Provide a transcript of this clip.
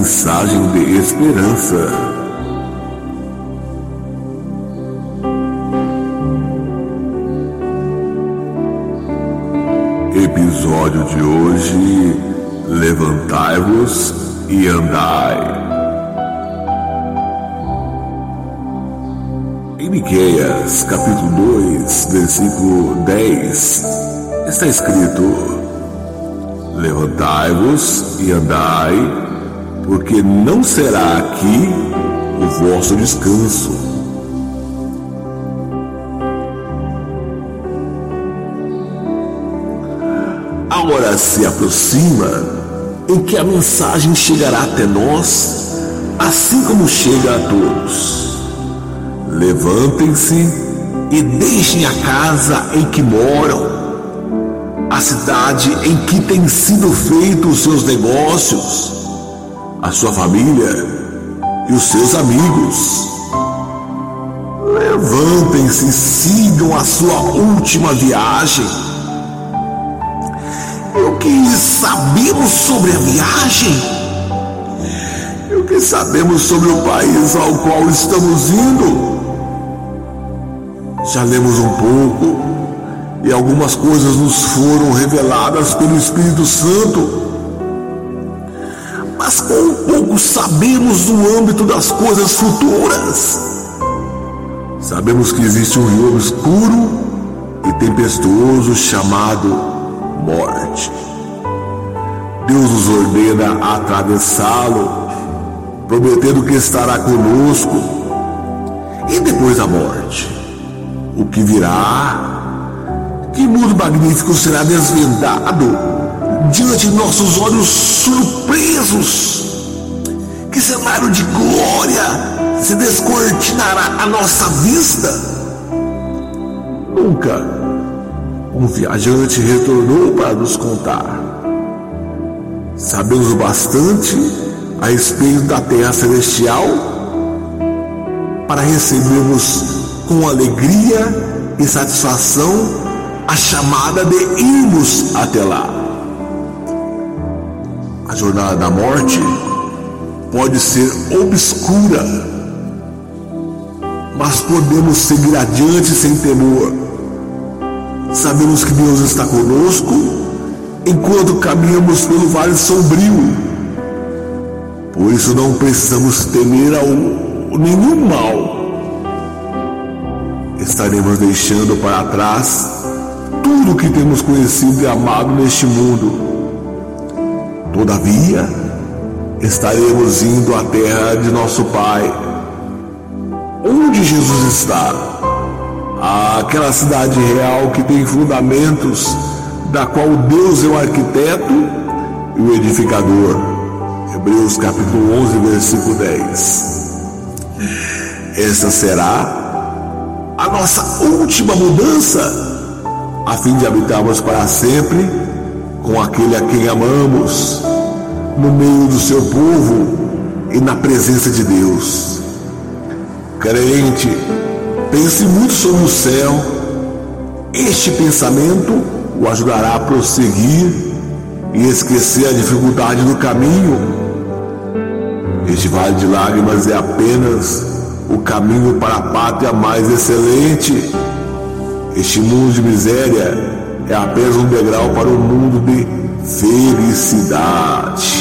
mensagem de esperança. Episódio de hoje: Levantai-vos e andai. Em Miqueias, capítulo 2, versículo 10, está escrito: Levantai-vos e andai, porque não será aqui o vosso descanso. A hora se aproxima em que a mensagem chegará até nós, assim como chega a todos. Levantem-se e deixem a casa em que moram a cidade em que têm sido feitos os seus negócios, a sua família e os seus amigos. Levantem-se e sigam a sua última viagem. E o que sabemos sobre a viagem? E o que sabemos sobre o país ao qual estamos indo? Já lemos um pouco e algumas coisas nos foram reveladas pelo Espírito Santo. Com pouco sabemos do âmbito das coisas futuras. Sabemos que existe um rio escuro e tempestuoso chamado morte. Deus nos ordena atravessá-lo, prometendo que estará conosco. E depois da morte, o que virá que mundo magnífico será desvendado diante de nossos olhos surpresos? Que cenário de glória se descortinará à nossa vista? Nunca um viajante retornou para nos contar. Sabemos bastante a respeito da terra celestial para recebermos com alegria e satisfação a chamada de irmos até lá. A jornada da morte pode ser obscura, mas podemos seguir adiante sem temor. Sabemos que Deus está conosco enquanto caminhamos pelo vale sombrio. Por isso não precisamos temer ao, nenhum mal. Estaremos deixando para trás tudo que temos conhecido e amado neste mundo. Todavia, estaremos indo à terra de nosso Pai. Onde Jesus está? Aquela cidade real que tem fundamentos, da qual Deus é o arquiteto e o edificador. Hebreus capítulo 11, versículo 10. Essa será a nossa última mudança a fim de habitarmos para sempre com aquele a quem amamos, no meio do seu povo e na presença de Deus. Crente, pense muito sobre o céu. Este pensamento o ajudará a prosseguir e esquecer a dificuldade do caminho. Este vale de lágrimas é apenas o caminho para a pátria mais excelente. Este mundo de miséria é apenas um degrau para um mundo de felicidade.